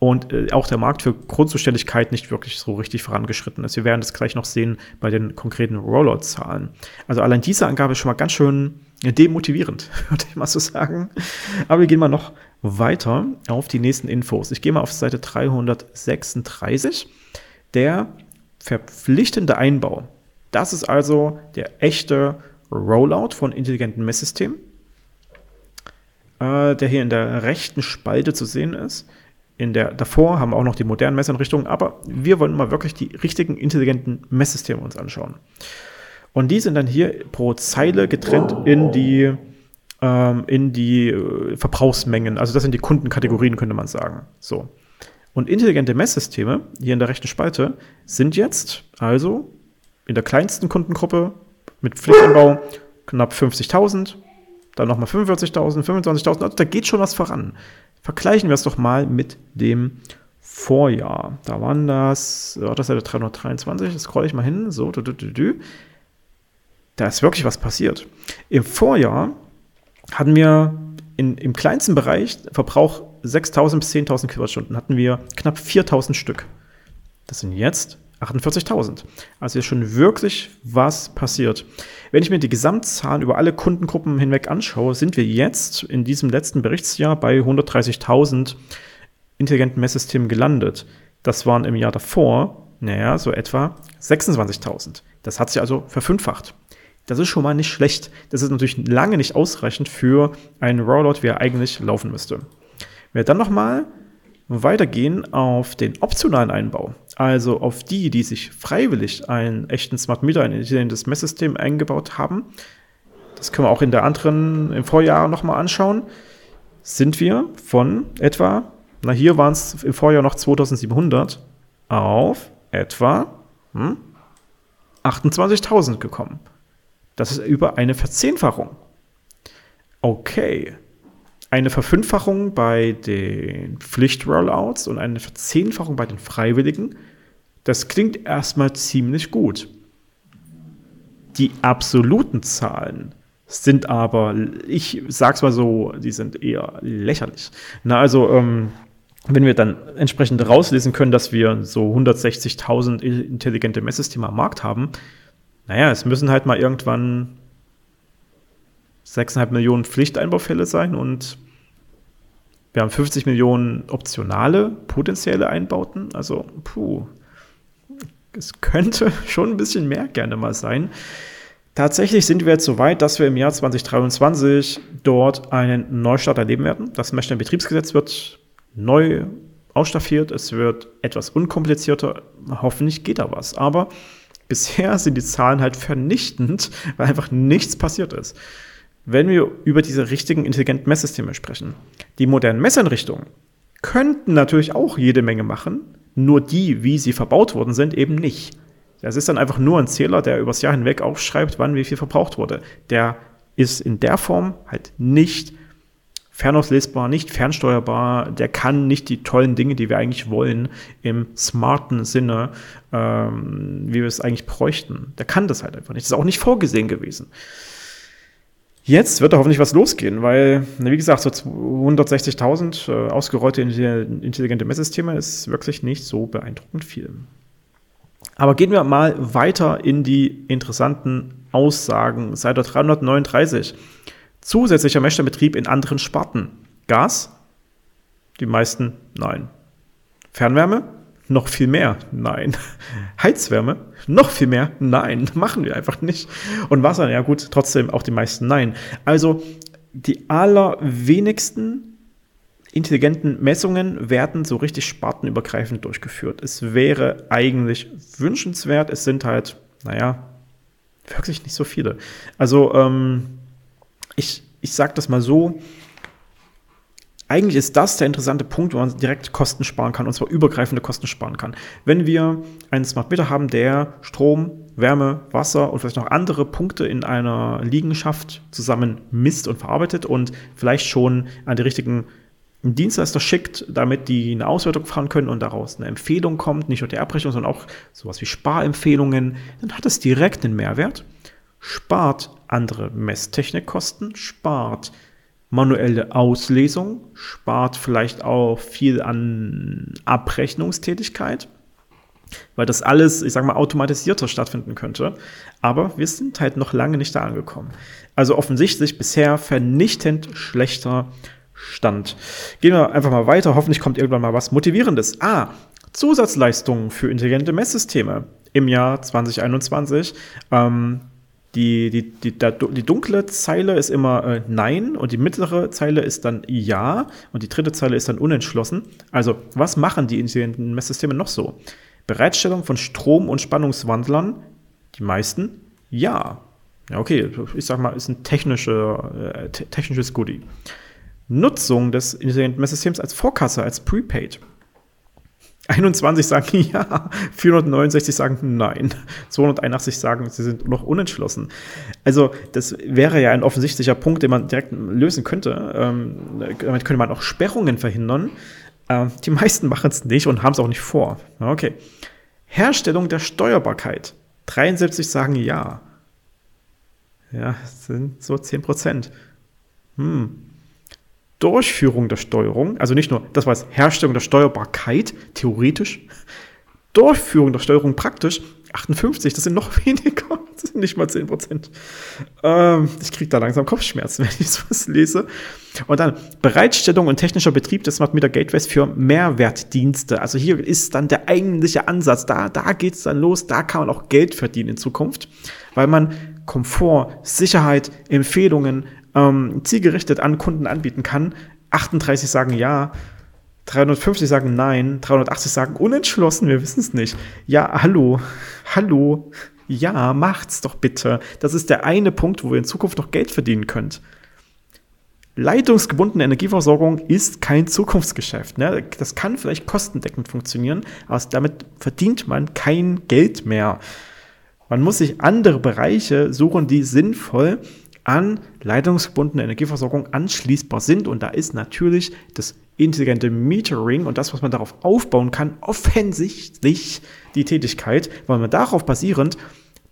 [SPEAKER 1] und äh, auch der Markt für Grundzuständigkeit nicht wirklich so richtig vorangeschritten ist. Wir werden das gleich noch sehen bei den konkreten Rollout-Zahlen. Also allein diese Angabe ist schon mal ganz schön demotivierend, [laughs] würde ich mal so sagen. Aber wir gehen mal noch weiter auf die nächsten Infos. Ich gehe mal auf Seite 336. Der verpflichtende Einbau. Das ist also der echte Rollout von intelligenten Messsystemen, äh, der hier in der rechten Spalte zu sehen ist in der davor haben wir auch noch die modernen Messeinrichtungen, aber wir wollen mal wirklich die richtigen intelligenten Messsysteme uns anschauen. Und die sind dann hier pro Zeile getrennt in die, ähm, in die äh, Verbrauchsmengen. Also das sind die Kundenkategorien, könnte man sagen. So. Und intelligente Messsysteme, hier in der rechten Spalte, sind jetzt also in der kleinsten Kundengruppe Mit Pflichtanbau knapp 50.000, dann nochmal 45.000, 25.000, also da geht schon was voran. Vergleichen wir es doch mal mit dem Vorjahr. Da waren das, oh, das ja 323, das scroll ich mal hin, so, du, du, du, du. da ist wirklich was passiert. Im Vorjahr hatten wir in, im kleinsten Bereich Verbrauch 6.000 bis 10.000 Kilowattstunden, hatten wir knapp 4.000 Stück. Das sind jetzt 48.000. Also ist schon wirklich was passiert. Wenn ich mir die Gesamtzahlen über alle Kundengruppen hinweg anschaue, sind wir jetzt in diesem letzten Berichtsjahr bei 130.000 intelligenten Messsystemen gelandet. Das waren im Jahr davor, naja, so etwa 26.000. Das hat sich also verfünffacht. Das ist schon mal nicht schlecht. Das ist natürlich lange nicht ausreichend für einen Rollout, wie er eigentlich laufen müsste. Wir dann nochmal weitergehen auf den optionalen Einbau, also auf die, die sich freiwillig einen echten Smart Meter, ein intelligentes Messsystem eingebaut haben, das können wir auch in der anderen, im Vorjahr nochmal anschauen, sind wir von etwa, na hier waren es im Vorjahr noch 2700, auf etwa hm, 28.000 gekommen. Das ist über eine Verzehnfachung. Okay, eine Verfünffachung bei den Pflichtrollouts und eine Verzehnfachung bei den Freiwilligen. Das klingt erstmal ziemlich gut. Die absoluten Zahlen sind aber, ich sag's mal so, die sind eher lächerlich. Na, also, ähm, wenn wir dann entsprechend rauslesen können, dass wir so 160.000 intelligente Messsysteme am Markt haben, naja, es müssen halt mal irgendwann 6,5 Millionen Pflichteinbaufälle sein und wir haben 50 Millionen optionale, potenzielle Einbauten. Also, puh, es könnte [laughs] schon ein bisschen mehr gerne mal sein. Tatsächlich sind wir jetzt so weit, dass wir im Jahr 2023 dort einen Neustart erleben werden. Das Messstellen Betriebsgesetz wird neu ausstaffiert, es wird etwas unkomplizierter. Hoffentlich geht da was. Aber bisher sind die Zahlen halt vernichtend, [laughs] weil einfach nichts passiert ist wenn wir über diese richtigen intelligenten Messsysteme sprechen. Die modernen Messeinrichtungen könnten natürlich auch jede Menge machen, nur die, wie sie verbaut worden sind, eben nicht. Das ist dann einfach nur ein Zähler, der übers Jahr hinweg aufschreibt, wann wie viel verbraucht wurde. Der ist in der Form halt nicht fernauslesbar, nicht fernsteuerbar, der kann nicht die tollen Dinge, die wir eigentlich wollen, im smarten Sinne, ähm, wie wir es eigentlich bräuchten. Der kann das halt einfach nicht. Das ist auch nicht vorgesehen gewesen. Jetzt wird da hoffentlich was losgehen, weil, wie gesagt, so 160.000 äh, ausgerollte intelligente Messsysteme ist wirklich nicht so beeindruckend viel. Aber gehen wir mal weiter in die interessanten Aussagen. Seite 339. Zusätzlicher Messstellenbetrieb in anderen Sparten. Gas? Die meisten nein. Fernwärme? Noch viel mehr? Nein. Heizwärme? Noch viel mehr? Nein. [laughs] Machen wir einfach nicht. Und Wasser? Ja gut, trotzdem auch die meisten Nein. Also die allerwenigsten intelligenten Messungen werden so richtig spartenübergreifend durchgeführt. Es wäre eigentlich wünschenswert. Es sind halt, naja, wirklich nicht so viele. Also ähm, ich, ich sage das mal so, eigentlich ist das der interessante Punkt, wo man direkt Kosten sparen kann, und zwar übergreifende Kosten sparen kann. Wenn wir einen Smart Meter haben, der Strom, Wärme, Wasser und vielleicht noch andere Punkte in einer Liegenschaft zusammen misst und verarbeitet und vielleicht schon an die richtigen Dienstleister schickt, damit die eine Auswertung fahren können und daraus eine Empfehlung kommt, nicht nur die Abrechnung, sondern auch sowas wie Sparempfehlungen, dann hat es direkt einen Mehrwert, spart andere Messtechnikkosten, spart manuelle Auslesung, spart vielleicht auch viel an Abrechnungstätigkeit, weil das alles, ich sag mal, automatisierter stattfinden könnte. Aber wir sind halt noch lange nicht da angekommen. Also offensichtlich bisher vernichtend schlechter Stand. Gehen wir einfach mal weiter. Hoffentlich kommt irgendwann mal was Motivierendes. Ah, Zusatzleistungen für intelligente Messsysteme im Jahr 2021. Ähm, die, die, die, die dunkle Zeile ist immer äh, Nein und die mittlere Zeile ist dann Ja und die dritte Zeile ist dann unentschlossen. Also, was machen die intelligenten Messsysteme noch so? Bereitstellung von Strom- und Spannungswandlern, die meisten Ja. Ja, okay, ich sag mal, ist ein technische, äh, technisches Goodie. Nutzung des intelligenten Messsystems als Vorkasse, als Prepaid. 21 sagen [laughs] ja, 469 sagen nein, 281 sagen, sie sind noch unentschlossen. Also das wäre ja ein offensichtlicher Punkt, den man direkt lösen könnte. Ähm, damit könnte man auch Sperrungen verhindern. Ähm, die meisten machen es nicht und haben es auch nicht vor. Okay. Herstellung der Steuerbarkeit. 73 sagen ja. Ja, sind so 10 Prozent. Hm. Durchführung der Steuerung, also nicht nur, das war Herstellung der Steuerbarkeit, theoretisch, Durchführung der Steuerung praktisch, 58, das sind noch [laughs] weniger, das sind nicht mal 10 Prozent. Ähm, ich kriege da langsam Kopfschmerzen, [laughs] wenn ich sowas lese. Und dann Bereitstellung und technischer Betrieb des Smart Meter Gateways für Mehrwertdienste. Also hier ist dann der eigentliche Ansatz, da, da geht es dann los, da kann man auch Geld verdienen in Zukunft, weil man Komfort, Sicherheit, Empfehlungen, ähm, zielgerichtet an Kunden anbieten kann. 38 sagen ja, 350 sagen nein, 380 sagen unentschlossen, wir wissen es nicht. Ja, hallo, hallo, ja, macht's doch bitte. Das ist der eine Punkt, wo ihr in Zukunft noch Geld verdienen könnt. Leitungsgebundene Energieversorgung ist kein Zukunftsgeschäft. Ne? Das kann vielleicht kostendeckend funktionieren, aber damit verdient man kein Geld mehr. Man muss sich andere Bereiche suchen, die sinnvoll an leitungsgebundene Energieversorgung anschließbar sind. Und da ist natürlich das intelligente Metering und das, was man darauf aufbauen kann, offensichtlich die Tätigkeit, weil man darauf basierend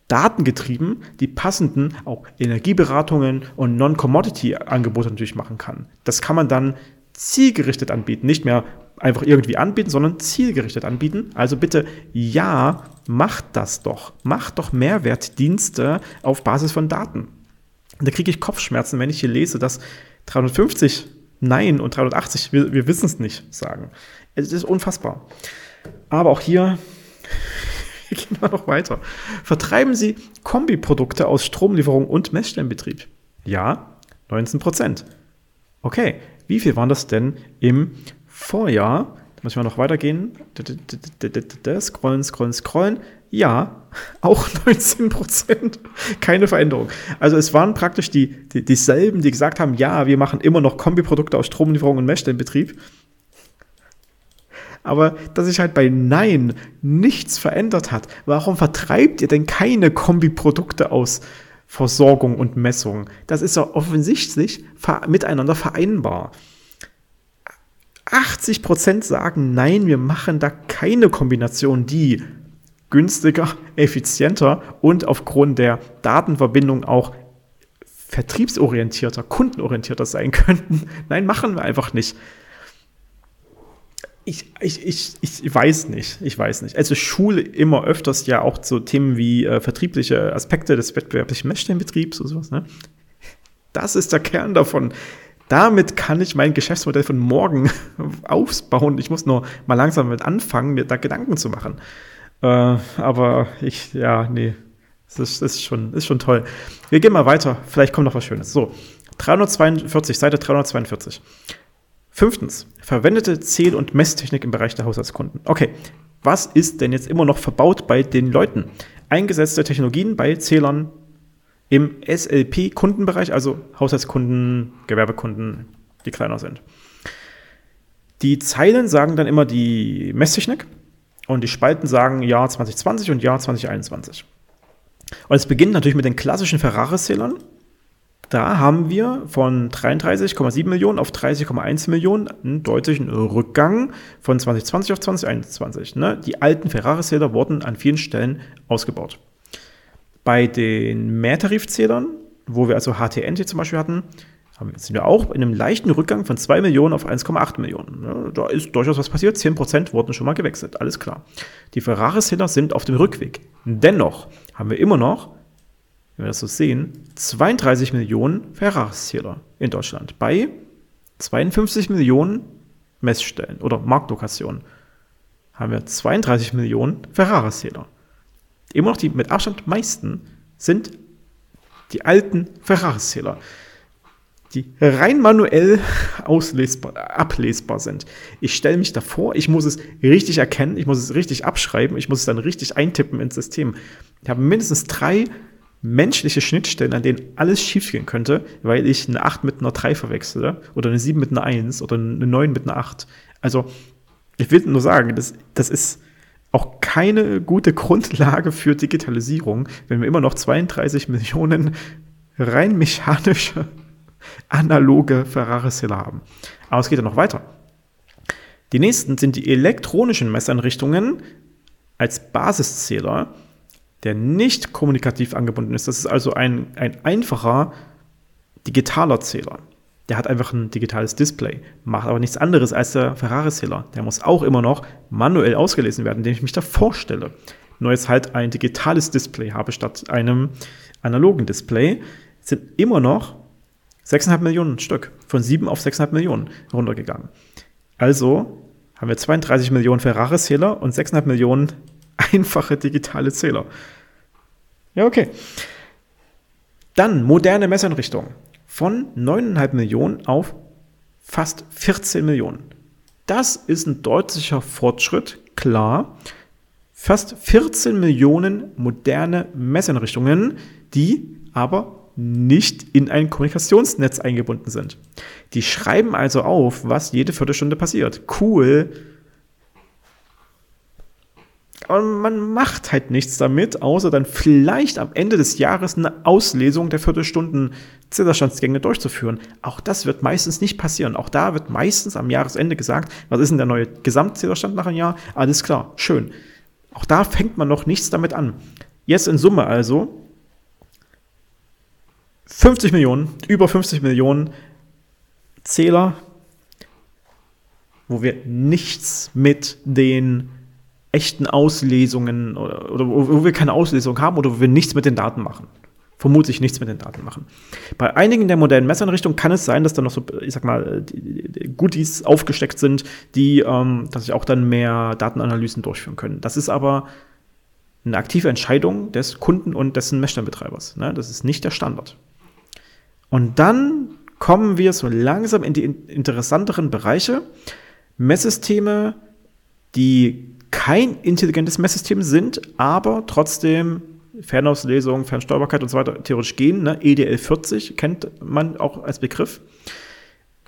[SPEAKER 1] datengetrieben die passenden auch Energieberatungen und Non-Commodity-Angebote natürlich machen kann. Das kann man dann zielgerichtet anbieten, nicht mehr einfach irgendwie anbieten, sondern zielgerichtet anbieten. Also bitte, ja, macht das doch. Macht doch Mehrwertdienste auf Basis von Daten. Da kriege ich Kopfschmerzen, wenn ich hier lese, dass 350 Nein und 380, wir, wir wissen es nicht, sagen. Es ist unfassbar. Aber auch hier [laughs] gehen wir noch weiter. Vertreiben Sie Kombiprodukte aus Stromlieferung und Messstellenbetrieb? Ja, 19 Prozent. Okay, wie viel waren das denn im Vorjahr? Da müssen wir noch weitergehen. Scrollen, scrollen, scrollen. Ja, [laughs] auch 19 Prozent. Keine Veränderung. Also es waren praktisch die, die, dieselben, die gesagt haben, ja, wir machen immer noch Kombiprodukte aus Stromlieferung und Messstellenbetrieb. Aber dass sich halt bei Nein nichts verändert hat, warum vertreibt ihr denn keine Kombiprodukte aus Versorgung und Messung? Das ist ja offensichtlich miteinander vereinbar. 80% sagen, nein, wir machen da keine Kombination, die günstiger, effizienter und aufgrund der Datenverbindung auch vertriebsorientierter, kundenorientierter sein könnten. [laughs] Nein, machen wir einfach nicht. Ich, ich, ich, ich weiß nicht, ich weiß nicht. Also Schule immer öfters ja auch so Themen wie äh, vertriebliche Aspekte des wettbewerblichen Messstellenbetriebs und sowas. Ne? Das ist der Kern davon. Damit kann ich mein Geschäftsmodell von morgen [laughs] aufbauen. Ich muss nur mal langsam mit anfangen, mir da Gedanken zu machen. Äh, aber ich, ja, nee, das ist, ist, schon, ist schon toll. Wir gehen mal weiter. Vielleicht kommt noch was Schönes. So, 342, Seite 342. Fünftens, verwendete Zähl- und Messtechnik im Bereich der Haushaltskunden. Okay, was ist denn jetzt immer noch verbaut bei den Leuten? Eingesetzte Technologien bei Zählern im SLP-Kundenbereich, also Haushaltskunden, Gewerbekunden, die kleiner sind. Die Zeilen sagen dann immer die Messtechnik und die Spalten sagen Jahr 2020 und Jahr 2021. Und es beginnt natürlich mit den klassischen Ferrari-Zählern. Da haben wir von 33,7 Millionen auf 30,1 Millionen einen deutlichen Rückgang von 2020 auf 2021. Ne? Die alten Ferrari-Zähler wurden an vielen Stellen ausgebaut. Bei den Mehrtarifzählern, wo wir also HTNT zum Beispiel hatten, sind wir auch in einem leichten Rückgang von 2 Millionen auf 1,8 Millionen. Da ist durchaus was passiert. 10% wurden schon mal gewechselt, alles klar. Die Ferrari-Zähler sind auf dem Rückweg. Dennoch haben wir immer noch, wenn wir das so sehen, 32 Millionen Ferrari-Zähler in Deutschland bei 52 Millionen Messstellen oder Marktlokationen. Haben wir 32 Millionen Ferrari-Zähler. Immer noch die mit Abstand meisten sind die alten Ferrari-Zähler die rein manuell auslesbar, ablesbar sind. Ich stelle mich davor, ich muss es richtig erkennen, ich muss es richtig abschreiben, ich muss es dann richtig eintippen ins System. Ich habe mindestens drei menschliche Schnittstellen, an denen alles schiefgehen könnte, weil ich eine 8 mit einer 3 verwechsle oder eine 7 mit einer 1 oder eine 9 mit einer 8. Also Ich will nur sagen, das, das ist auch keine gute Grundlage für Digitalisierung, wenn wir immer noch 32 Millionen rein mechanische, analoge Ferrari-Zähler haben. Aber es geht ja noch weiter. Die nächsten sind die elektronischen Messeinrichtungen als Basiszähler, der nicht kommunikativ angebunden ist. Das ist also ein, ein einfacher digitaler Zähler. Der hat einfach ein digitales Display, macht aber nichts anderes als der Ferrari-Zähler. Der muss auch immer noch manuell ausgelesen werden, indem ich mich da vorstelle. Nur jetzt halt ein digitales Display habe statt einem analogen Display, sind immer noch 6,5 Millionen Stück von 7 auf 6,5 Millionen runtergegangen. Also haben wir 32 Millionen Ferrari-Zähler und 6,5 Millionen [laughs] einfache digitale Zähler. Ja, okay. Dann moderne Messeinrichtungen von 9,5 Millionen auf fast 14 Millionen. Das ist ein deutlicher Fortschritt, klar. Fast 14 Millionen moderne Messeinrichtungen, die aber nicht in ein Kommunikationsnetz eingebunden sind. Die schreiben also auf, was jede Viertelstunde passiert. Cool. Aber man macht halt nichts damit, außer dann vielleicht am Ende des Jahres eine Auslesung der Viertelstunden Zählerstandsgänge durchzuführen. Auch das wird meistens nicht passieren. Auch da wird meistens am Jahresende gesagt, was ist denn der neue Gesamtzählerstand nach einem Jahr? Alles klar, schön. Auch da fängt man noch nichts damit an. Jetzt in Summe also 50 Millionen, über 50 Millionen Zähler, wo wir nichts mit den echten Auslesungen oder, oder wo wir keine Auslesung haben oder wo wir nichts mit den Daten machen. Vermutlich nichts mit den Daten machen. Bei einigen der modernen Messeinrichtungen kann es sein, dass da noch so, ich sag mal, Goodies aufgesteckt sind, die, ähm, dass sich auch dann mehr Datenanalysen durchführen können. Das ist aber eine aktive Entscheidung des Kunden und dessen Messstellenbetreibers. Ne? Das ist nicht der Standard. Und dann kommen wir so langsam in die interessanteren Bereiche. Messsysteme, die kein intelligentes Messsystem sind, aber trotzdem Fernauslesung, Fernsteuerbarkeit und so weiter theoretisch gehen. Ne? EDL 40 kennt man auch als Begriff.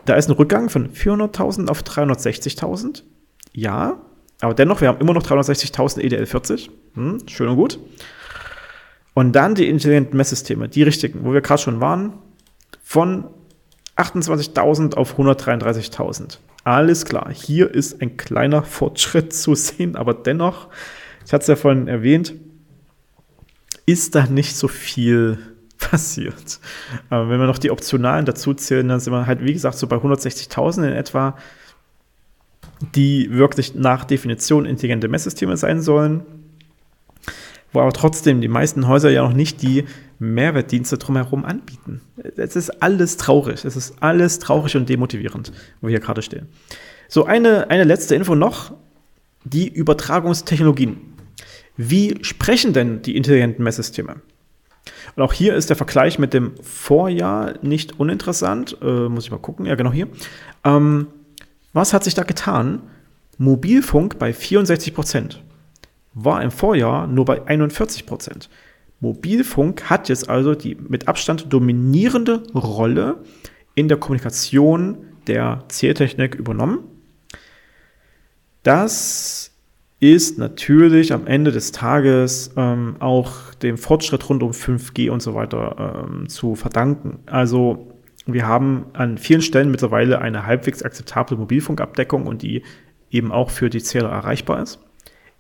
[SPEAKER 1] Da ist ein Rückgang von 400.000 auf 360.000. Ja, aber dennoch, wir haben immer noch 360.000 EDL 40. Hm, schön und gut. Und dann die intelligenten Messsysteme, die richtigen, wo wir gerade schon waren, von 28.000 auf 133.000. Alles klar, hier ist ein kleiner Fortschritt [laughs] zu sehen, aber dennoch, ich hatte es ja vorhin erwähnt, ist da nicht so viel [laughs] passiert. Aber wenn wir noch die Optionalen dazu zählen, dann sind wir halt, wie gesagt, so bei 160.000 in etwa, die wirklich nach Definition intelligente Messsysteme sein sollen wo aber trotzdem die meisten Häuser ja noch nicht die Mehrwertdienste drumherum anbieten. Es ist alles traurig. Es ist alles traurig und demotivierend, wo wir hier gerade stehen. So, eine, eine letzte Info noch. Die Übertragungstechnologien. Wie sprechen denn die intelligenten Messsysteme? Und auch hier ist der Vergleich mit dem Vorjahr nicht uninteressant. Äh, muss ich mal gucken. Ja, genau hier. Ähm, was hat sich da getan? Mobilfunk bei 64 Prozent war im Vorjahr nur bei 41 Prozent. Mobilfunk hat jetzt also die mit Abstand dominierende Rolle in der Kommunikation der Zähltechnik übernommen. Das ist natürlich am Ende des Tages ähm, auch dem Fortschritt rund um 5G und so weiter ähm, zu verdanken. Also wir haben an vielen Stellen mittlerweile eine halbwegs akzeptable Mobilfunkabdeckung und die eben auch für die Zähler erreichbar ist.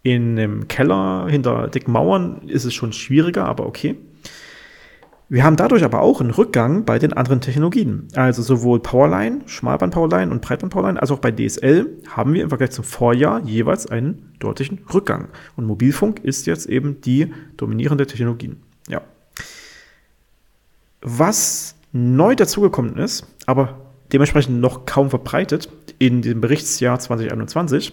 [SPEAKER 1] In einem Keller hinter dicken Mauern ist es schon schwieriger, aber okay. Wir haben dadurch aber auch einen Rückgang bei den anderen Technologien. Also sowohl Powerline, Schmalband-Powerline und Breitband-Powerline, als auch bei DSL haben wir im Vergleich zum Vorjahr jeweils einen deutlichen Rückgang. Und Mobilfunk ist jetzt eben die dominierende Technologie. Ja. Was neu dazugekommen ist, aber dementsprechend noch kaum verbreitet in dem Berichtsjahr 2021,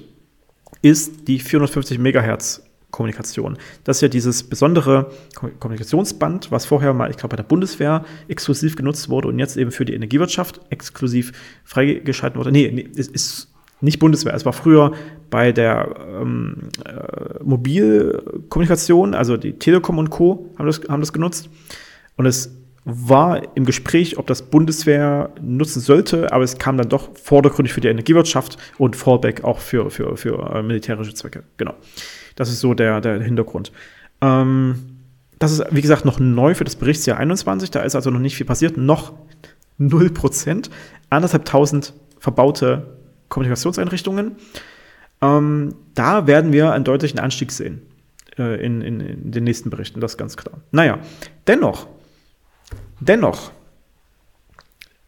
[SPEAKER 1] ist die 450 Megahertz Kommunikation. Das ist ja dieses besondere Kommunikationsband, was vorher mal, ich glaube, bei der Bundeswehr exklusiv genutzt wurde und jetzt eben für die Energiewirtschaft exklusiv freigeschalten wurde. Nee, nee es ist nicht Bundeswehr, es war früher bei der ähm, äh, Mobilkommunikation, also die Telekom und Co. haben das, haben das genutzt. Und es war im Gespräch, ob das Bundeswehr nutzen sollte, aber es kam dann doch vordergründig für die Energiewirtschaft und Fallback auch für, für, für äh, militärische Zwecke. Genau. Das ist so der, der Hintergrund. Ähm, das ist, wie gesagt, noch neu für das Berichtsjahr 21. Da ist also noch nicht viel passiert. Noch 0%. Anderthalb tausend verbaute Kommunikationseinrichtungen. Ähm, da werden wir einen deutlichen Anstieg sehen äh, in, in, in den nächsten Berichten. Das ist ganz klar. Naja, dennoch Dennoch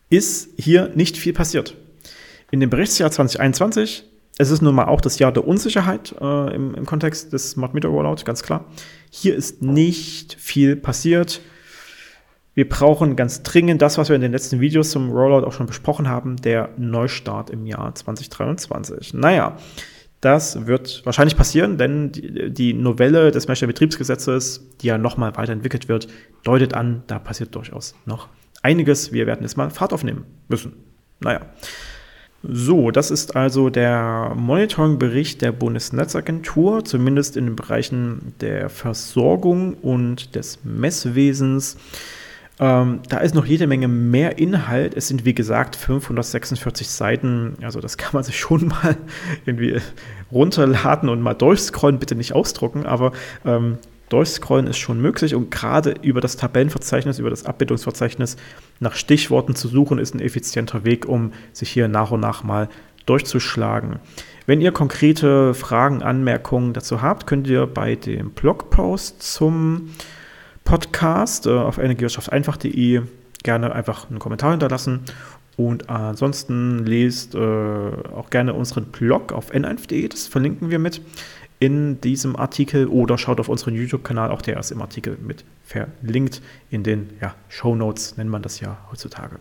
[SPEAKER 1] ist hier nicht viel passiert. In dem Berichtsjahr 2021, es ist nun mal auch das Jahr der Unsicherheit äh, im, im, Kontext des Smart Meter Rollout, ganz klar. Hier ist nicht viel passiert. Wir brauchen ganz dringend das, was wir in den letzten Videos zum Rollout auch schon besprochen haben, der Neustart im Jahr 2023. Naja, das wird wahrscheinlich passieren, denn die, Novelle des Betriebsgesetzes, die ja nochmal weiterentwickelt wird, deutet an, da passiert durchaus noch einiges. Wir werden jetzt mal Fahrt aufnehmen müssen. Naja. So, das ist also der Monitoring-Bericht der Bundesnetzagentur, zumindest in den Bereichen der Versorgung und des Messwesens. Ähm, da ist noch jede Menge mehr Inhalt. Es sind wie gesagt 546 Seiten. Also das [laughs] kann man sich schon mal irgendwie runterladen und mal durchscrollen. Bitte nicht ausdrucken, aber ähm, durchscrollen ist schon möglich. Und gerade über das Tabellenverzeichnis, über das Abbildungsverzeichnis nach Stichworten zu suchen, ist ein effizienter Weg, um sich hier nach und nach mal durchzuschlagen. Wenn ihr konkrete Fragen, Anmerkungen dazu habt, könnt ihr bei dem Blogpost zum Podcast äh, auf energiewirtschafteinfach.de gerne einfach einen Kommentar hinterlassen. Und ansonsten lest äh, auch gerne unseren Blog auf n1.de, das verlinken wir mit in diesem Artikel oder schaut auf unseren YouTube-Kanal, auch der ist im Artikel mit verlinkt in den ja, Show Notes, nennt man das ja heutzutage.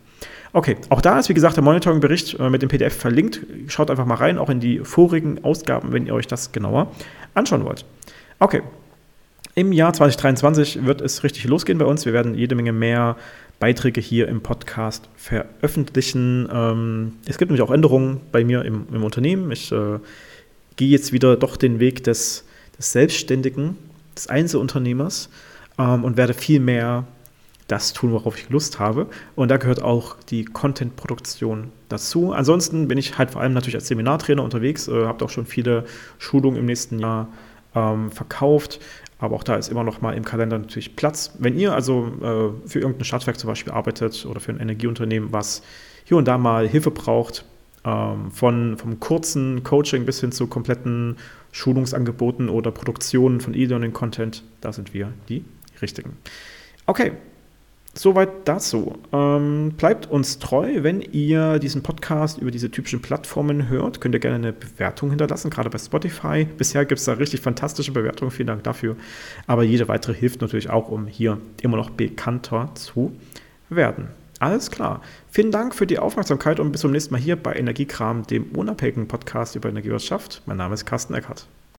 [SPEAKER 1] Okay, auch da ist wie gesagt der Monitoring-Bericht äh, mit dem PDF verlinkt. Schaut einfach mal rein, auch in die vorigen Ausgaben, wenn ihr euch das genauer anschauen wollt. Okay, im Jahr 2023 wird es richtig losgehen bei uns. Wir werden jede Menge mehr Beiträge hier im Podcast veröffentlichen. Ähm, es gibt nämlich auch Änderungen bei mir im, im Unternehmen. Ich äh, gehe jetzt wieder doch den Weg des, des Selbstständigen, des Einzelunternehmers ähm, und werde viel mehr das tun, worauf ich Lust habe. Und da gehört auch die Content-Produktion dazu. Ansonsten bin ich halt vor allem natürlich als Seminartrainer unterwegs, äh, habe auch schon viele Schulungen im nächsten Jahr ähm, verkauft. Aber auch da ist immer noch mal im Kalender natürlich Platz. Wenn ihr also äh, für irgendein Stadtwerk zum Beispiel arbeitet oder für ein Energieunternehmen, was hier und da mal Hilfe braucht, ähm, von, vom kurzen Coaching bis hin zu kompletten Schulungsangeboten oder Produktionen von E-Learning-Content, da sind wir die Richtigen. Okay, Soweit dazu. Ähm, bleibt uns treu, wenn ihr diesen Podcast über diese typischen Plattformen hört. Könnt ihr gerne eine Bewertung hinterlassen, gerade bei Spotify. Bisher gibt es da richtig fantastische Bewertungen. Vielen Dank dafür. Aber jede weitere hilft natürlich auch, um hier immer noch bekannter zu werden. Alles klar. Vielen Dank für die Aufmerksamkeit und bis zum nächsten Mal hier bei Energiekram, dem unabhängigen Podcast über Energiewirtschaft. Mein Name ist Carsten Eckert.